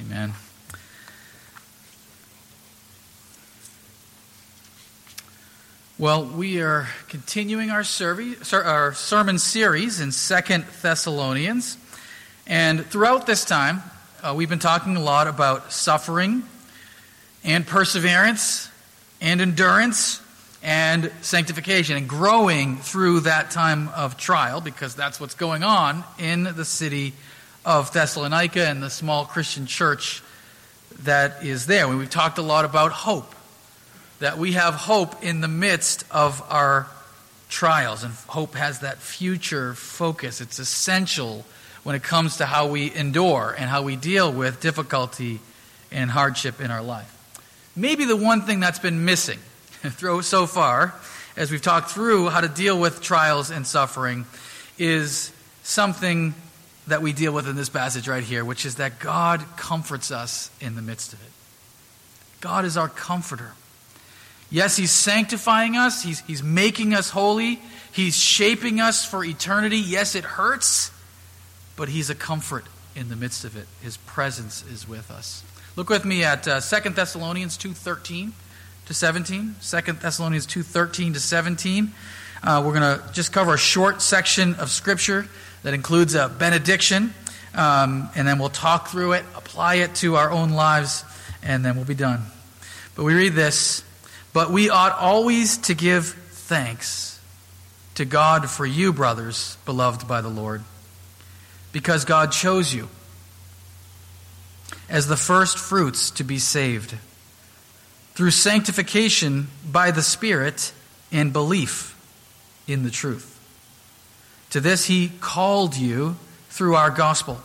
Amen. Well, we are continuing our, our sermon series in Second Thessalonians. And throughout this time, uh, we've been talking a lot about suffering and perseverance and endurance and sanctification and growing through that time of trial because that's what's going on in the city of Thessalonica and the small Christian church that is there. We've talked a lot about hope, that we have hope in the midst of our trials, and hope has that future focus. It's essential when it comes to how we endure and how we deal with difficulty and hardship in our life. Maybe the one thing that's been missing so far, as we've talked through how to deal with trials and suffering, is something that we deal with in this passage right here, which is that God comforts us in the midst of it. God is our comforter. Yes, He's sanctifying us, He's, he's making us holy, He's shaping us for eternity. Yes, it hurts, but He's a comfort in the midst of it. His presence is with us. Look with me at uh, 2 Thessalonians 2.13 to 17. 2 Thessalonians 2.13 to 17. Uh, we're going to just cover a short section of Scripture that includes a benediction, um, and then we'll talk through it, apply it to our own lives, and then we'll be done. But we read this But we ought always to give thanks to God for you, brothers, beloved by the Lord, because God chose you as the first fruits to be saved through sanctification by the Spirit and belief in the truth. To this he called you through our gospel,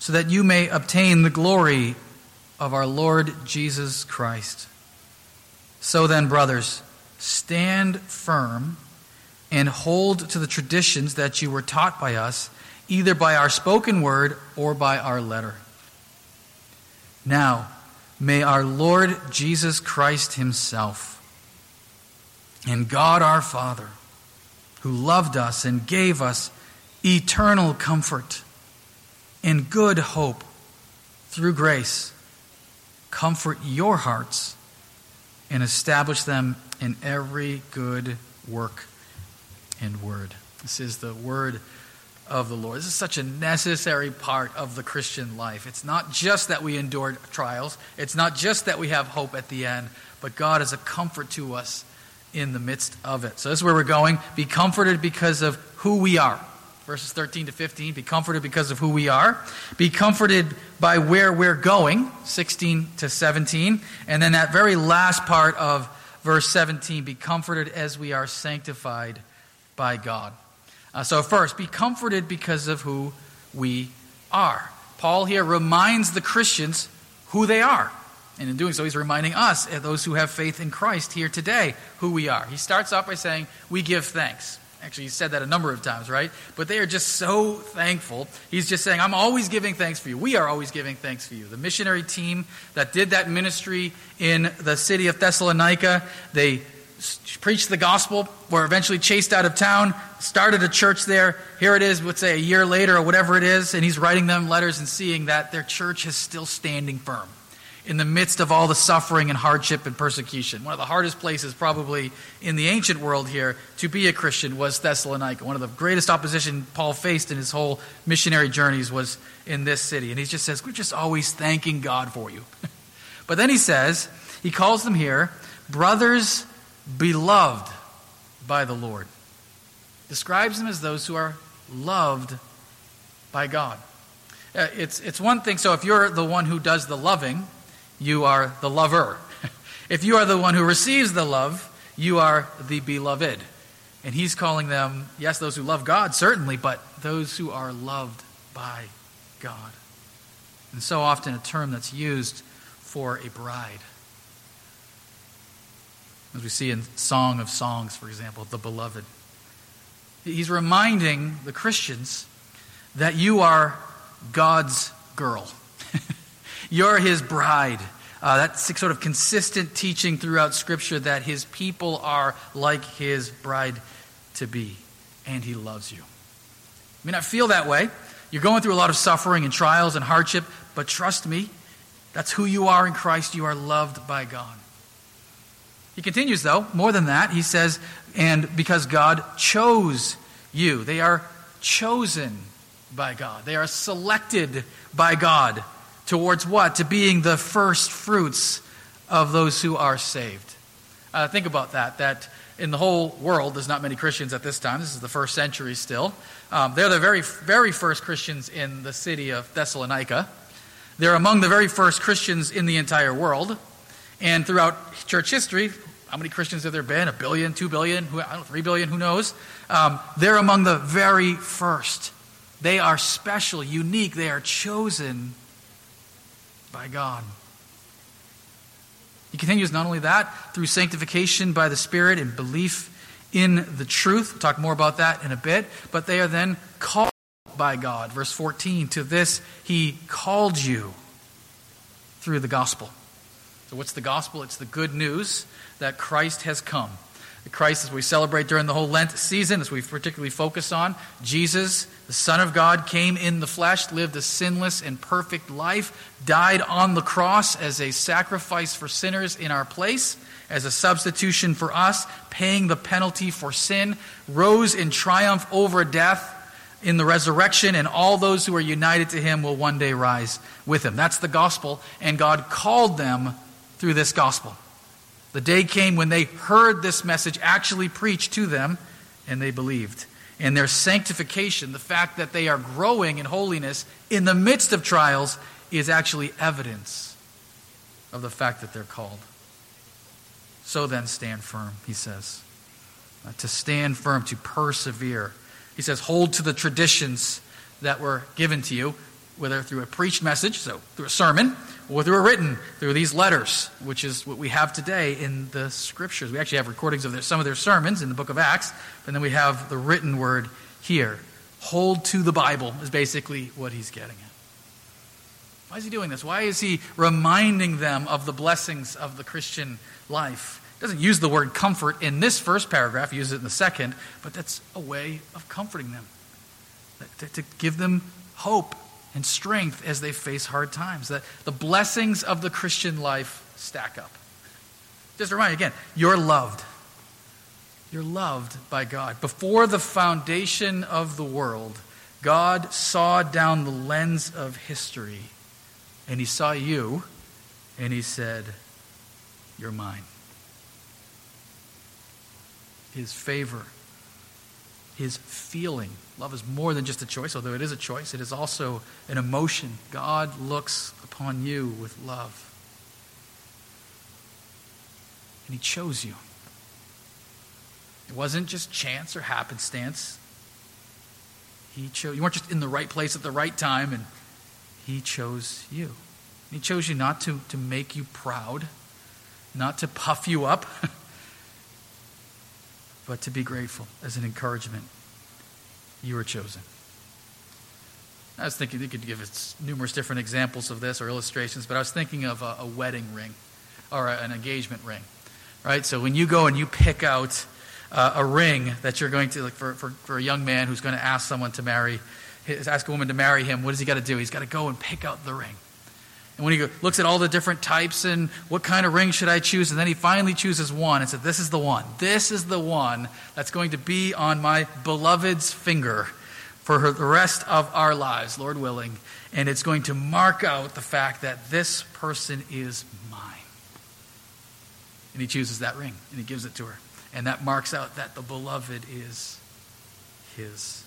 so that you may obtain the glory of our Lord Jesus Christ. So then, brothers, stand firm and hold to the traditions that you were taught by us, either by our spoken word or by our letter. Now, may our Lord Jesus Christ Himself and God our Father, who loved us and gave us eternal comfort and good hope through grace. Comfort your hearts and establish them in every good work and word. This is the word of the Lord. This is such a necessary part of the Christian life. It's not just that we endure trials, it's not just that we have hope at the end, but God is a comfort to us in the midst of it. So this is where we're going. Be comforted because of who we are. Verses 13 to 15. Be comforted because of who we are. Be comforted by where we're going. 16 to 17. And then that very last part of verse 17. Be comforted as we are sanctified by God. Uh, so, first, be comforted because of who we are. Paul here reminds the Christians who they are. And in doing so, he's reminding us, eh, those who have faith in Christ here today, who we are. He starts off by saying, We give thanks. Actually, he said that a number of times, right? But they are just so thankful. He's just saying, I'm always giving thanks for you. We are always giving thanks for you. The missionary team that did that ministry in the city of Thessalonica, they preached the gospel, were eventually chased out of town, started a church there. Here it is, let's say a year later or whatever it is, and he's writing them letters and seeing that their church is still standing firm in the midst of all the suffering and hardship and persecution. One of the hardest places, probably in the ancient world here, to be a Christian was Thessalonica. One of the greatest opposition Paul faced in his whole missionary journeys was in this city. And he just says, We're just always thanking God for you. but then he says, He calls them here, brothers beloved by the Lord. Describes them as those who are loved by God. Uh, it's, it's one thing, so if you're the one who does the loving, you are the lover. if you are the one who receives the love, you are the beloved. And he's calling them, yes, those who love God, certainly, but those who are loved by God. And so often a term that's used for a bride. As we see in Song of Songs, for example, the beloved. He's reminding the Christians that you are God's girl. You're his bride. Uh, that's sort of consistent teaching throughout Scripture that his people are like his bride to be, and he loves you. You may not feel that way. You're going through a lot of suffering and trials and hardship, but trust me, that's who you are in Christ. You are loved by God. He continues, though, more than that. He says, and because God chose you, they are chosen by God. They are selected by God towards what? To being the first fruits of those who are saved. Uh, think about that, that in the whole world, there's not many Christians at this time. This is the first century still. Um, they're the very, very first Christians in the city of Thessalonica. They're among the very first Christians in the entire world. And throughout church history, how many Christians have there been? A billion, two billion, who, know, three billion, who knows? Um, they're among the very first. They are special, unique. They are chosen by God. He continues not only that, through sanctification by the Spirit and belief in the truth. We'll talk more about that in a bit. But they are then called by God. Verse 14 To this he called you through the gospel. So, what's the gospel? It's the good news that Christ has come. The Christ, as we celebrate during the whole Lent season, as we particularly focus on, Jesus, the Son of God, came in the flesh, lived a sinless and perfect life, died on the cross as a sacrifice for sinners in our place, as a substitution for us, paying the penalty for sin, rose in triumph over death in the resurrection, and all those who are united to him will one day rise with him. That's the gospel, and God called them through this gospel. The day came when they heard this message actually preached to them, and they believed. And their sanctification, the fact that they are growing in holiness in the midst of trials, is actually evidence of the fact that they're called. So then, stand firm, he says. Uh, to stand firm, to persevere. He says, hold to the traditions that were given to you, whether through a preached message, so through a sermon, or through a written, through these letters, which is what we have today in the scriptures. We actually have recordings of their, some of their sermons in the book of Acts, and then we have the written word here. Hold to the Bible is basically what he's getting at. Why is he doing this? Why is he reminding them of the blessings of the Christian life? He doesn't use the word comfort in this first paragraph, he uses it in the second, but that's a way of comforting them, to, to give them hope and strength as they face hard times. That the blessings of the Christian life stack up. Just a reminder again, you're loved. You're loved by God. Before the foundation of the world, God saw down the lens of history and he saw you and he said, You're mine. His favor his feeling. Love is more than just a choice, although it is a choice, it is also an emotion. God looks upon you with love. And he chose you. It wasn't just chance or happenstance. He chose you weren't just in the right place at the right time, and he chose you. And he chose you not to, to make you proud, not to puff you up. but to be grateful as an encouragement. You were chosen. I was thinking, you could give us numerous different examples of this or illustrations, but I was thinking of a, a wedding ring or a, an engagement ring, right? So when you go and you pick out uh, a ring that you're going to, like for, for, for a young man who's going to ask someone to marry, ask a woman to marry him, what does he got to do? He's got to go and pick out the ring. And when he looks at all the different types and what kind of ring should I choose, and then he finally chooses one and said, This is the one. This is the one that's going to be on my beloved's finger for the rest of our lives, Lord willing. And it's going to mark out the fact that this person is mine. And he chooses that ring and he gives it to her. And that marks out that the beloved is his.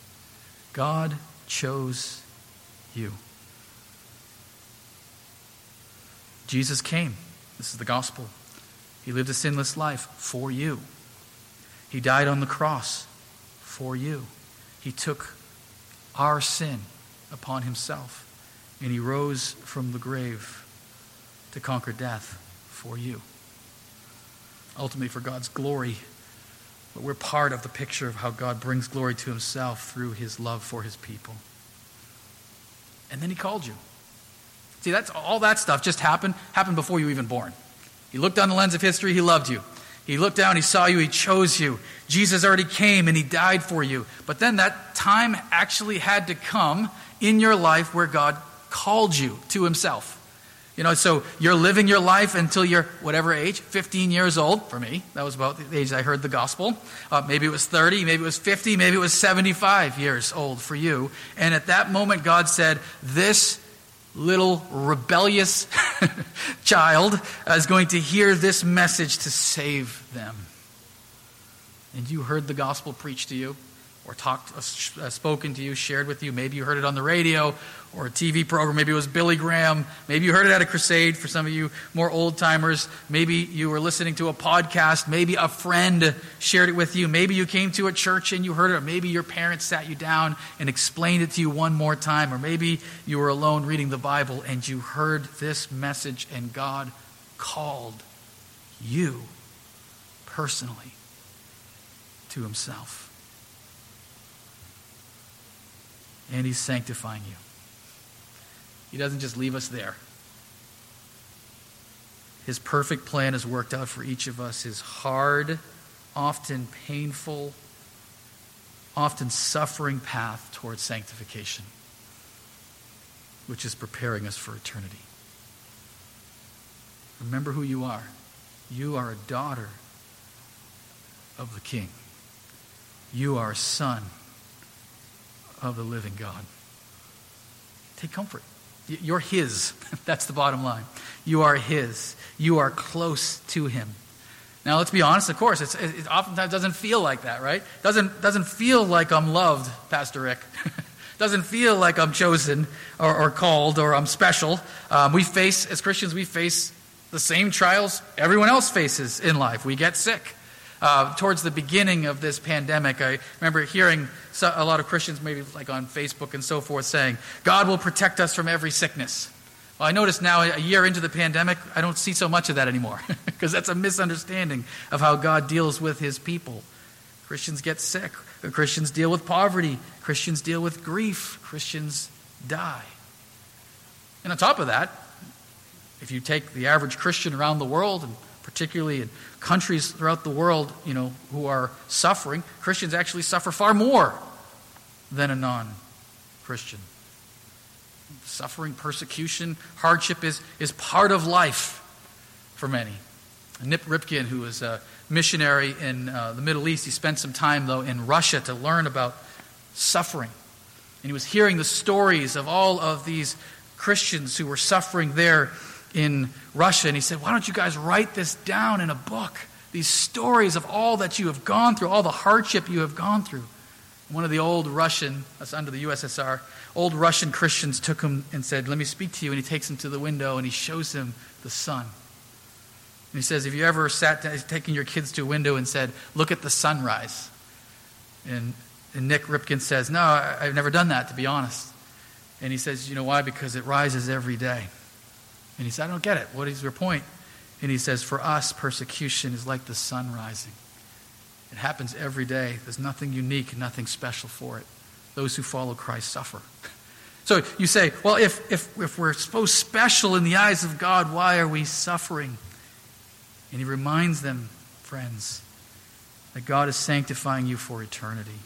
God chose you. Jesus came. This is the gospel. He lived a sinless life for you. He died on the cross for you. He took our sin upon himself, and he rose from the grave to conquer death for you. Ultimately, for God's glory, but we're part of the picture of how God brings glory to himself through his love for his people. And then he called you. See, that's all that stuff just happened happened before you were even born. He looked down the lens of history, he loved you. He looked down, he saw you, he chose you. Jesus already came and he died for you. But then that time actually had to come in your life where God called you to himself. You know, so you're living your life until you're whatever age, 15 years old for me. That was about the age I heard the gospel. Uh, maybe it was 30, maybe it was 50, maybe it was 75 years old for you. And at that moment, God said, This little rebellious child is going to hear this message to save them. And you heard the gospel preached to you or talked, uh, uh, spoken to you, shared with you. Maybe you heard it on the radio or a TV program. Maybe it was Billy Graham. Maybe you heard it at a crusade for some of you more old timers. Maybe you were listening to a podcast. Maybe a friend shared it with you. Maybe you came to a church and you heard it. Or maybe your parents sat you down and explained it to you one more time. Or maybe you were alone reading the Bible and you heard this message and God called you personally to Himself. And He's sanctifying you. He doesn't just leave us there. His perfect plan is worked out for each of us. His hard, often painful, often suffering path towards sanctification, which is preparing us for eternity. Remember who you are. You are a daughter of the King. You are a son of the living God. Take comfort. You're His. That's the bottom line. You are His. You are close to Him. Now, let's be honest, of course, it oftentimes doesn't feel like that, right? Doesn't, doesn't feel like I'm loved, Pastor Rick. doesn't feel like I'm chosen or, or called or I'm special. Um, we face, as Christians, we face the same trials everyone else faces in life. We get sick. Uh, towards the beginning of this pandemic, I remember hearing a lot of Christians, maybe like on Facebook and so forth, saying, God will protect us from every sickness. Well, I notice now, a year into the pandemic, I don't see so much of that anymore because that's a misunderstanding of how God deals with his people. Christians get sick, Christians deal with poverty, Christians deal with grief, Christians die. And on top of that, if you take the average Christian around the world and particularly in countries throughout the world, you know, who are suffering, Christians actually suffer far more than a non-Christian. Suffering, persecution, hardship is, is part of life for many. Nik Ripken, who was a missionary in uh, the Middle East, he spent some time, though, in Russia to learn about suffering. And he was hearing the stories of all of these Christians who were suffering there in Russia, and he said, Why don't you guys write this down in a book? These stories of all that you have gone through, all the hardship you have gone through. One of the old Russian, that's under the USSR, old Russian Christians took him and said, Let me speak to you. And he takes him to the window and he shows him the sun. And he says, Have you ever sat down, taken your kids to a window and said, Look at the sunrise? And, and Nik Ripken says, No, I've never done that, to be honest. And he says, You know why? Because it rises every day. And he said, I don't get it. What is your point? And he says, For us, persecution is like the sun rising. It happens every day. There's nothing unique, nothing special for it. Those who follow Christ suffer. So you say, well, if, if, if we're so special in the eyes of God, why are we suffering? And he reminds them, friends, that God is sanctifying you for eternity.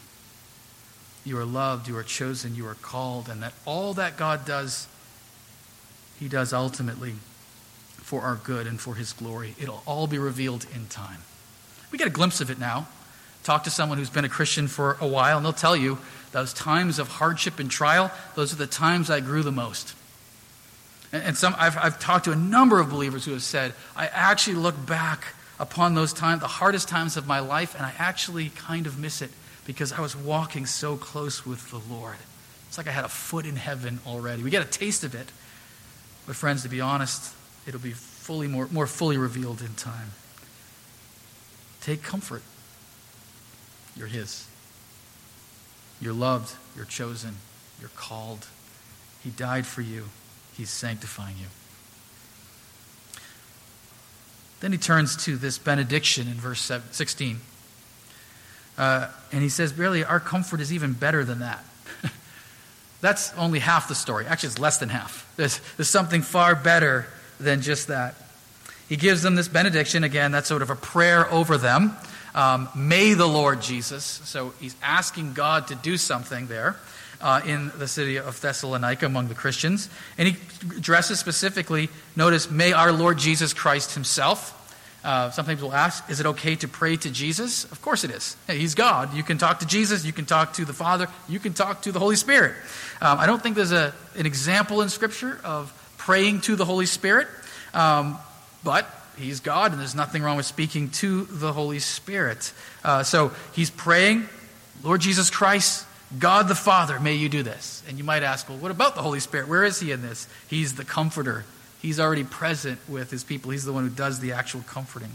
You are loved, you are chosen, you are called, and that all that God does he does ultimately for our good and for his glory. It'll all be revealed in time. We get a glimpse of it now. Talk to someone who's been a Christian for a while, and they'll tell you those times of hardship and trial, those are the times I grew the most. And, some, I've, I've talked to a number of believers who have said, I actually look back upon those times, the hardest times of my life, and I actually kind of miss it because I was walking so close with the Lord. It's like I had a foot in heaven already. We get a taste of it but, friends, to be honest, it'll be fully more, more fully revealed in time. Take comfort. You're His. You're loved. You're chosen. You're called. He died for you. He's sanctifying you. Then he turns to this benediction in verse 16. Uh, and he says, Really, our comfort is even better than that. That's only half the story. Actually, it's less than half. There's, there's something far better than just that. He gives them this benediction. Again, that's sort of a prayer over them. Um, may the Lord Jesus. So he's asking God to do something there. uh, in the city of Thessalonica among the Christians. And he addresses specifically, notice, may our Lord Jesus Christ himself. Uh, will ask, is it okay to pray to Jesus? Of course it is. Hey, he's God. You can talk to Jesus, you can talk to the Father, you can talk to the Holy Spirit. Um, I don't think there's a, an example in Scripture of praying to the Holy Spirit, um, but he's God, and there's nothing wrong with speaking to the Holy Spirit. Uh, so he's praying, Lord Jesus Christ, God the Father, may you do this. And you might ask, well, what about the Holy Spirit? Where is he in this? He's the comforter. He's already present with his people. He's the one who does the actual comforting.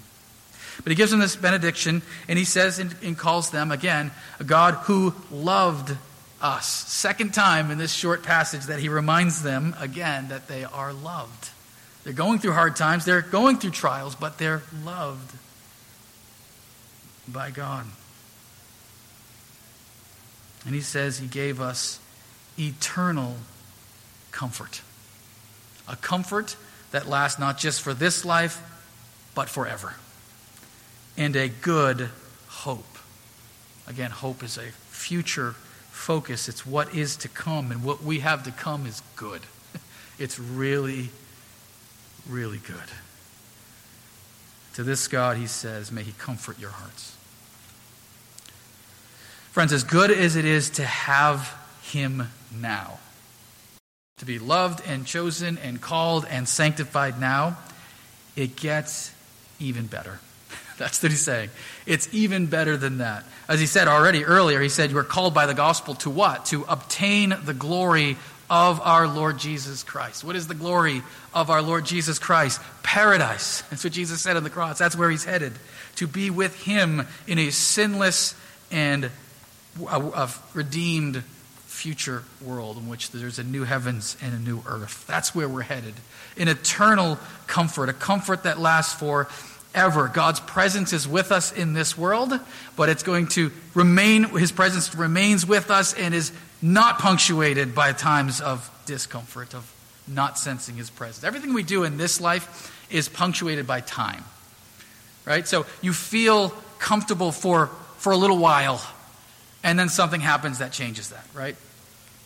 But he gives them this benediction, and he says and, and calls them, again, a God who loved us. Second time in this short passage that he reminds them, again, that they are loved. They're going through hard times, they're going through trials, but they're loved by God. And he says he gave us eternal comfort. A comfort that lasts not just for this life, but forever. And a good hope. Again, hope is a future focus. It's what is to come, and what we have to come is good. It's really, really good. To this God, he says, may he comfort your hearts. Friends, as good as it is to have him now, to be loved and chosen and called and sanctified now, it gets even better. That's what he's saying. It's even better than that. As he said already earlier, he said, You are called by the gospel to what? To obtain the glory of our Lord Jesus Christ. What is the glory of our Lord Jesus Christ? Paradise. That's what Jesus said on the cross. That's where he's headed. To be with him in a sinless and a, redeemed future world in which there's a new heavens and a new earth. That's where we're headed. An eternal comfort, a comfort that lasts forever. God's presence is with us in this world, but it's going to remain, his presence remains with us and is not punctuated by times of discomfort, of not sensing his presence. Everything we do in this life is punctuated by time. Right? So you feel comfortable for, for a little while and then something happens that changes that, right?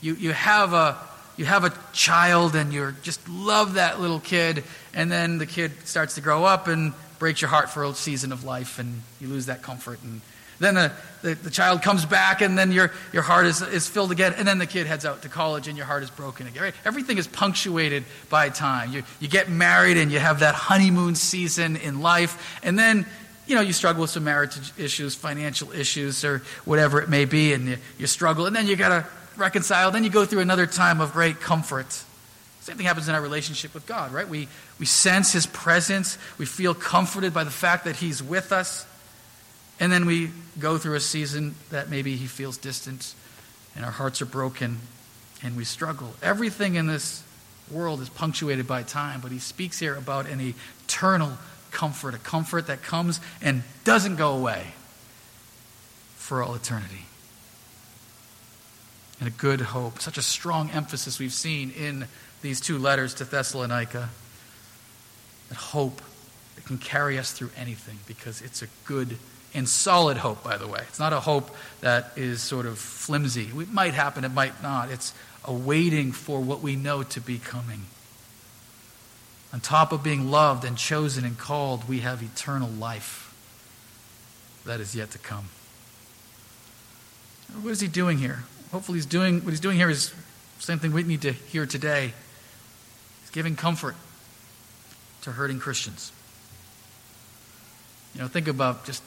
You, you, have a, you have a child and you just love that little kid, and then the kid starts to grow up and breaks your heart for a season of life, and you lose that comfort. And then the, the, the, child comes back, and then your, your heart is, is filled again, and then the kid heads out to college, and your heart is broken again. Right? Everything is punctuated by time. You, you get married, and you have that honeymoon season in life, and then you know, you struggle with some marriage issues, financial issues, or whatever it may be, and you, you struggle, and then you got to reconcile. Then you go through another time of great comfort. Same thing happens in our relationship with God, right? We, we sense His presence, we feel comforted by the fact that He's with us, and then we go through a season that maybe He feels distant, and our hearts are broken, and we struggle. Everything in this world is punctuated by time, but He speaks here about an eternal comfort, a comfort that comes and doesn't go away for all eternity. And a good hope. Such a strong emphasis we've seen in these two letters to Thessalonica. That hope that can carry us through anything because it's a good and solid hope, by the way. It's not a hope that is sort of flimsy. It might happen, it might not. It's a waiting for what we know to be coming. On top of being loved and chosen and called, we have eternal life that is yet to come. What is he doing here? Hopefully, he's doing what he's doing here is the same thing we need to hear today. He's giving comfort to hurting Christians. You know, think about just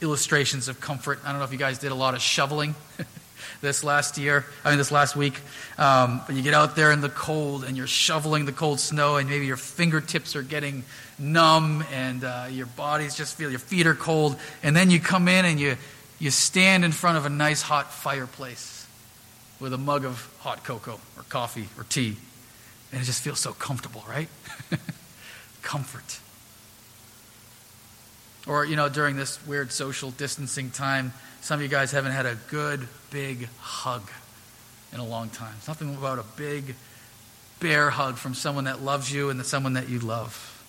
illustrations of comfort. I don't know if you guys did a lot of shoveling. this last year, I mean, this last week. Um, but you get out there in the cold and you're shoveling the cold snow, and maybe your fingertips are getting numb and uh, your body's just feel your feet are cold. And then you come in and you, you stand in front of a nice hot fireplace with a mug of hot cocoa or coffee or tea. And it just feels so comfortable, right? Comfort. Or, you know, during this weird social distancing time, some of you guys haven't had a good, big hug in a long time. Something about a big, bear hug from someone that loves you and the someone that you love.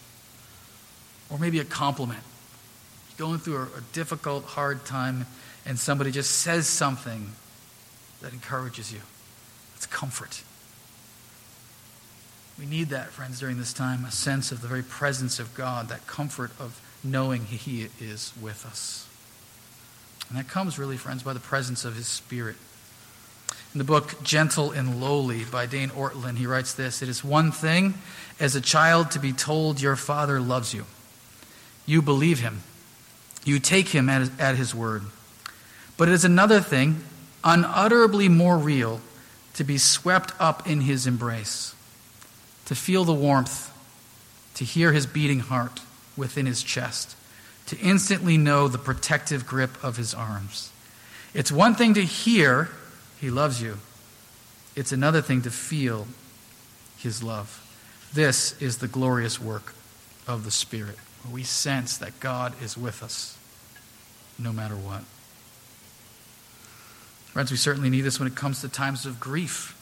Or maybe a compliment. You're going through a, a difficult, hard time, and somebody just says something that encourages you. It's comfort. We need that, friends, during this time a sense of the very presence of God, that comfort of knowing He is with us. And that comes, really, friends, by the presence of His Spirit. In the book Gentle and Lowly by Dane Ortlund, he writes this It is one thing as a child to be told your father loves you. You believe him, you take him at his, at his word. But it is another thing, unutterably more real, to be swept up in his embrace to feel the warmth, to hear his beating heart within his chest, to instantly know the protective grip of his arms. It's one thing to hear he loves you, it's another thing to feel his love. This is the glorious work of the Spirit, where we sense that God is with us no matter what. Friends, we certainly need this when it comes to times of grief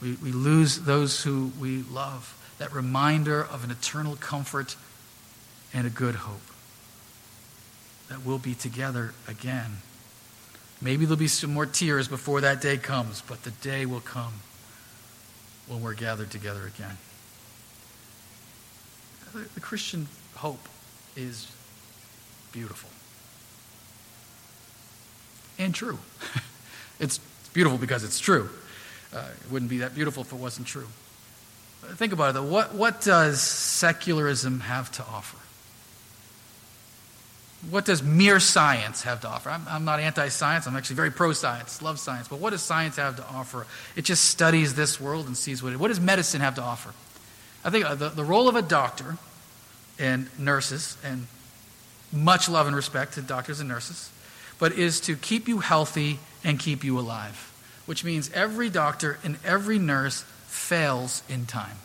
we, we lose those who we love. That reminder of an eternal comfort and a good hope. That we'll be together again. Maybe there'll be some more tears before that day comes, but the day will come when we're gathered together again. The Christian hope is beautiful and true. it's beautiful because it's true. Uh, it wouldn't be that beautiful if it wasn't true. Think about it though. What, what does secularism have to offer? What does mere science have to offer? I'm, I'm not anti science. I'm actually very pro science, love science. But what does science have to offer? It just studies this world and sees what it What does medicine have to offer? I think uh, the, the role of a doctor and nurses, and much love and respect to doctors and nurses, but is to keep you healthy and keep you alive which means every doctor and every nurse fails in time.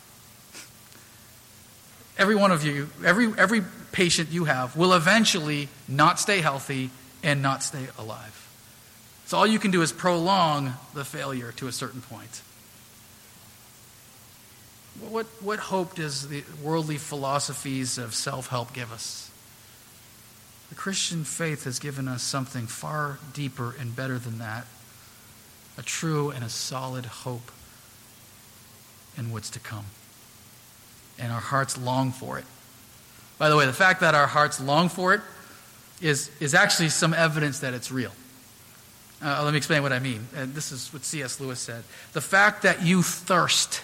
Every one of you, every, every patient you have, will eventually not stay healthy and not stay alive. So all you can do is prolong the failure to a certain point. What, what hope does the worldly philosophies of self help give us? The Christian faith has given us something far deeper and better than that a true and a solid hope in what's to come. And our hearts long for it. By the way, the fact that our hearts long for it is, is actually some evidence that it's real. Uh, let me explain what I mean. And this is what C.S. Lewis said. The fact that you thirst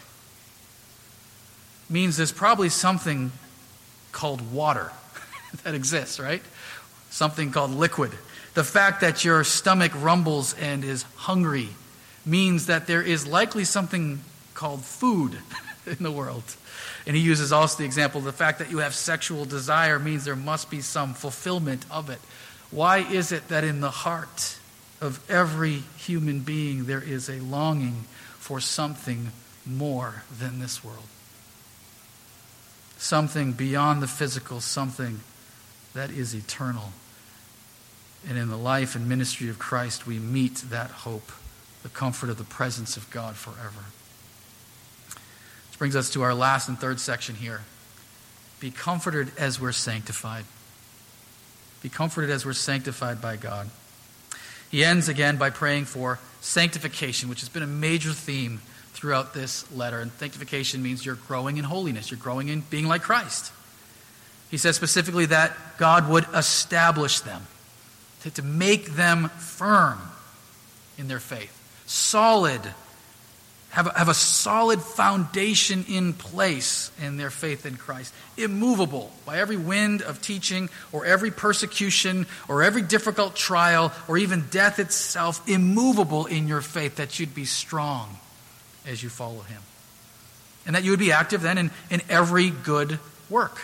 means there's probably something called water that exists, right? Something called liquid the fact that your stomach rumbles and is hungry means that there is likely something called food in the world. And he uses also the example the fact that you have sexual desire means there must be some fulfillment of it. Why is it that in the heart of every human being there is a longing for something more than this world? Something beyond the physical, something that is eternal. And in the life and ministry of Christ, we meet that hope, the comfort of the presence of God forever. Brings us to our last and third section here. Be comforted as we're sanctified. Be comforted as we're sanctified by God. He ends again by praying for sanctification, which has been a major theme throughout this letter. And sanctification means you're growing in holiness, you're growing in being like Christ. He says specifically that God would establish them to, to make them firm in their faith, solid, have a, have a solid foundation in place in their faith in Christ, immovable by every wind of teaching or every persecution or every difficult trial or even death itself, immovable in your faith, that you'd be strong as you follow Him. And that you would be active then in, in every good work.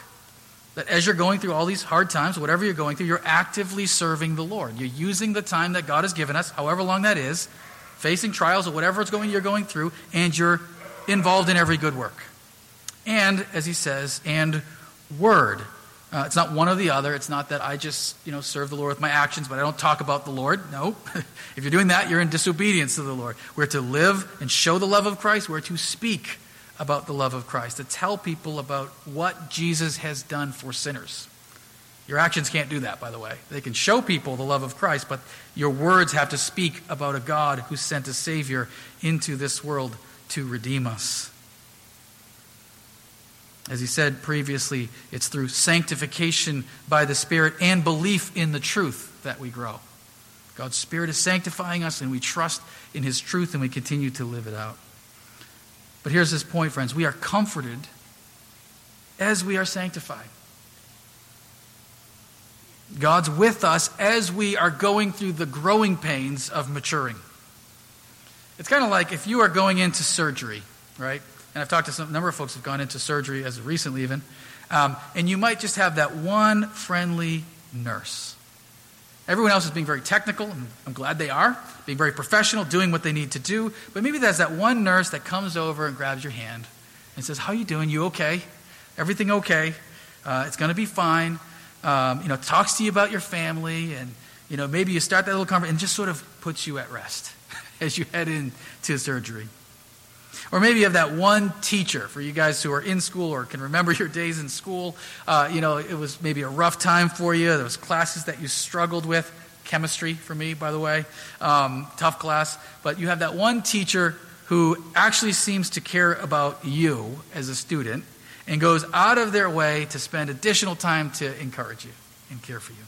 That as you're going through all these hard times, whatever you're going through, you're actively serving the Lord. You're using the time that God has given us, however long that is, facing trials or whatever it's going you're going through, and you're involved in every good work. And, as he says, and word. Uh, it's not one or the other. It's not that I just, you know, serve the Lord with my actions, but I don't talk about the Lord. No. if you're doing that, you're in disobedience to the Lord. We're to live and show the love of Christ. We're to speak about the love of Christ, to tell people about what Jesus has done for sinners. Your actions can't do that, by the way. They can show people the love of Christ, but your words have to speak about a God who sent a Savior into this world to redeem us. As he said previously, it's through sanctification by the Spirit and belief in the truth that we grow. God's Spirit is sanctifying us, and we trust in His truth and we continue to live it out. But here's this point, friends we are comforted as we are sanctified. God's with us as we are going through the growing pains of maturing. It's kind of like if you are going into surgery, right? And I've talked to some number of folks who've gone into surgery as recently even, um, and you might just have that one friendly nurse. Everyone else is being very technical, and I'm glad they are, being very professional, doing what they need to do. But maybe there's that one nurse that comes over and grabs your hand and says, "How you doing? You okay? Everything okay? Uh, it's going to be fine." Um, you know, talks to you about your family, and you know, maybe you start that little conversation and just sort of puts you at rest as you head into surgery. Or maybe you have that one teacher for you guys who are in school or can remember your days in school. Uh, you know, it was maybe a rough time for you. There was classes that you struggled with. Chemistry for me, by the way, um, tough class. But you have that one teacher who actually seems to care about you as a student and goes out of their way to spend additional time to encourage you and care for you.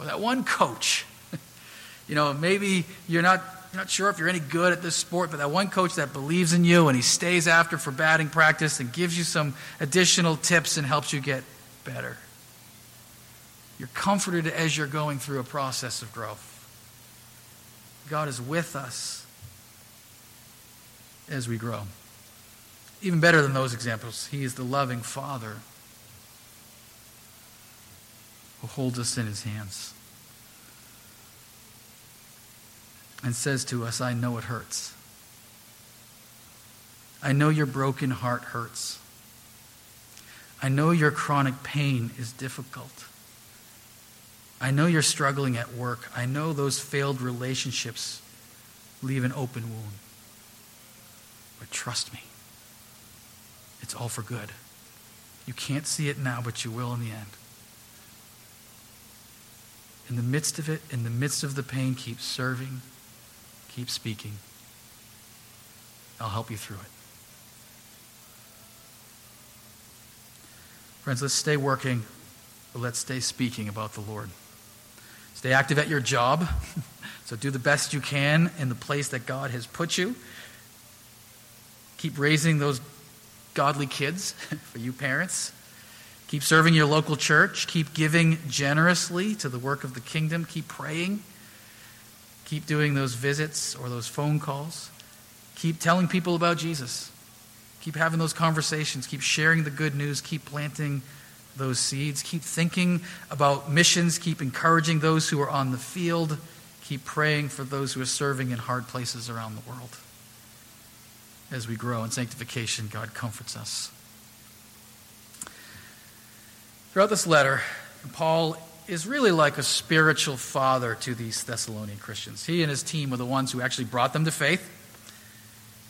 Or that one coach. you know, maybe you're not you're not sure if you're any good at this sport, but that one coach that believes in you and he stays after for batting practice and gives you some additional tips and helps you get better. You're comforted as you're going through a process of growth. God is with us as we grow. Even better than those examples, He is the loving Father who holds us in His hands. and says to us, I know it hurts. I know your broken heart hurts. I know your chronic pain is difficult. I know you're struggling at work. I know those failed relationships leave an open wound. But trust me, it's all for good. You can't see it now, but you will in the end. In the midst of it, in the midst of the pain, keep serving Keep speaking. I'll help you through it. Friends, let's stay working, but let's stay speaking about the Lord. Stay active at your job. so do the best you can in the place that God has put you. Keep raising those godly kids for you parents. Keep serving your local church. Keep giving generously to the work of the kingdom. Keep praying. Keep doing those visits or those phone calls. Keep telling people about Jesus. Keep having those conversations. Keep sharing the good news. Keep planting those seeds. Keep thinking about missions. Keep encouraging those who are on the field. Keep praying for those who are serving in hard places around the world. As we grow in sanctification, God comforts us. Throughout this letter, Paul is really like a spiritual father to these Thessalonian Christians. He and his team were the ones who actually brought them to faith.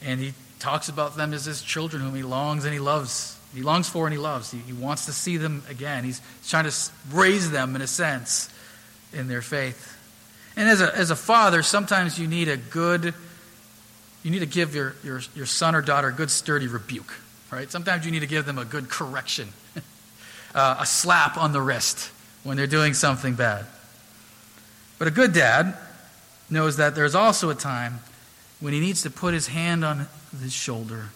And he talks about them as his children whom he longs and he loves. He longs for and he loves. He, he wants to see them again. He's trying to raise them, in a sense, in their faith. And as a, as a father, sometimes you need a good, you need to give your, your, your son or daughter a good, sturdy rebuke. Right? Sometimes you need to give them a good correction, uh, a slap on the wrist when they're doing something bad. But a good dad knows that there's also a time when he needs to put his hand on his shoulder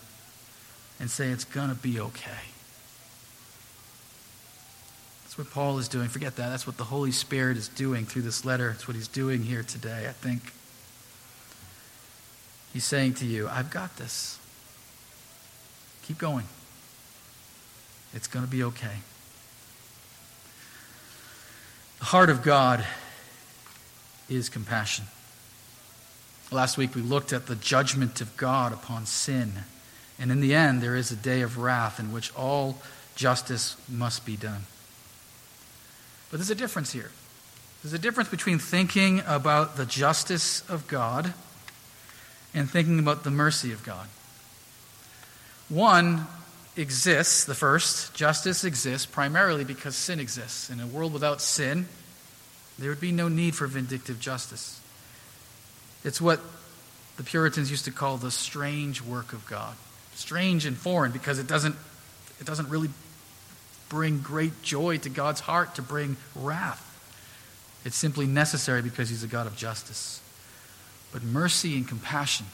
and say, It's going to be okay. That's what Paul is doing. Forget that. That's what the Holy Spirit is doing through this letter. It's what he's doing here today, I think. He's saying to you, I've got this. Keep going. It's going to be okay. The heart of God is compassion. Last week we looked at the judgment of God upon sin. And in the end, there is a day of wrath in which all justice must be done. But there's a difference here. There's a difference between thinking about the justice of God and thinking about the mercy of God. One exists, the first, justice exists primarily because sin exists. In a world without sin, there would be no need for vindictive justice. It's what the Puritans used to call the strange work of God. Strange and foreign because it doesn't, it doesn't really bring great joy to God's heart to bring wrath. It's simply necessary because He's a God of justice. But mercy and compassion,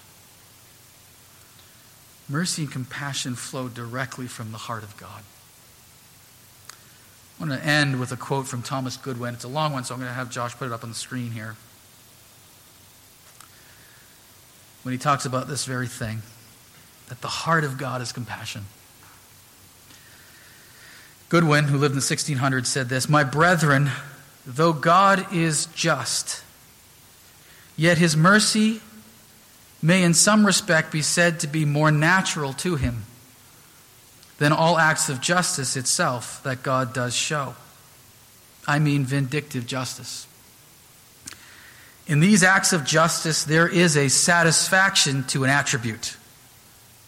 mercy and compassion flow directly from the heart of God. I want to end with a quote from Thomas Goodwin. It's a long one, so I'm going to have Josh put it up on the screen here. When he talks about this very thing, that the heart of God is compassion. Goodwin, who lived in the 1600s, said this My brethren, though God is just, yet his mercy may in some respect be said to be more natural to him than all acts of justice itself that God does show. I mean vindictive justice. In these acts of justice, there is a satisfaction to an attribute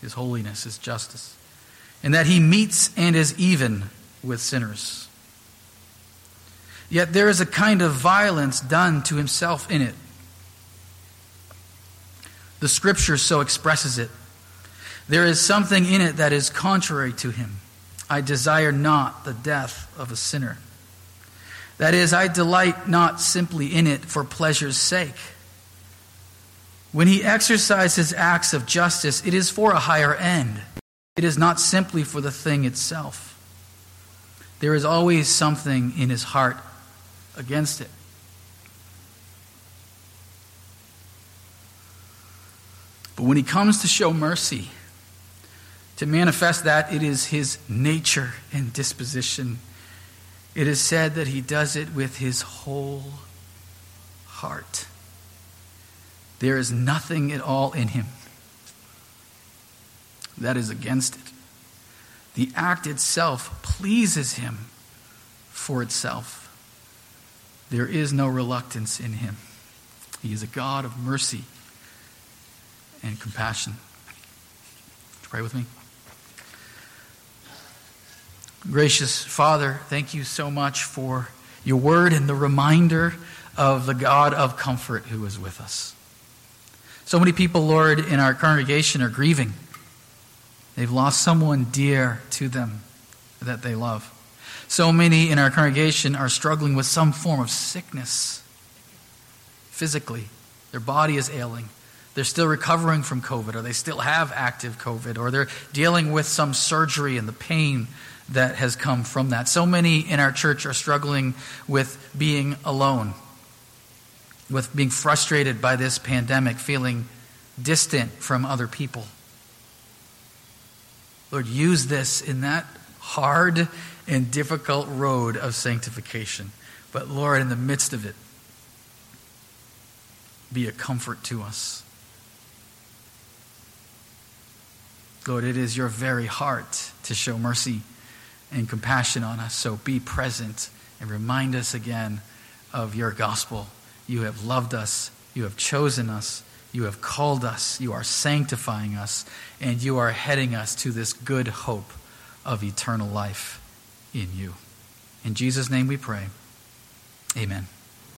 His holiness, His justice, and that He meets and is even with sinners. Yet there is a kind of violence done to Himself in it. The Scripture so expresses it. There is something in it that is contrary to him. I desire not the death of a sinner. That is, I delight not simply in it for pleasure's sake. When he exercises acts of justice, it is for a higher end. It is not simply for the thing itself. There is always something in his heart against it. But when he comes to show mercy, to manifest that, it is his nature and disposition. It is said that he does it with his whole heart. There is nothing at all in him that is against it. The act itself pleases him for itself. There is no reluctance in him. He is a God of mercy and compassion. Pray with me. Gracious Father, thank you so much for your word and the reminder of the God of comfort who is with us. So many people, Lord, in our congregation are grieving. They've lost someone dear to them that they love. So many in our congregation are struggling with some form of sickness physically. Their body is ailing. They're still recovering from COVID, or they still have active COVID, or they're dealing with some surgery and the pain that has come from that. So many in our church are struggling with being alone, with being frustrated by this pandemic, feeling distant from other people. Lord, use this in that hard and difficult road of sanctification. But Lord, in the midst of it, be a comfort to us. Lord, it is your very heart to show mercy and compassion on us. So be present and remind us again of your gospel. You have loved us, you have chosen us, you have called us, you are sanctifying us, and you are heading us to this good hope of eternal life in you. In Jesus' name we pray. Amen.